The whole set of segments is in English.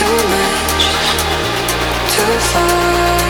too much, too far.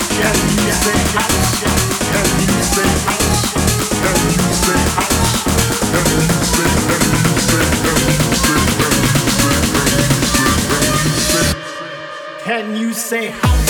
Can you say house?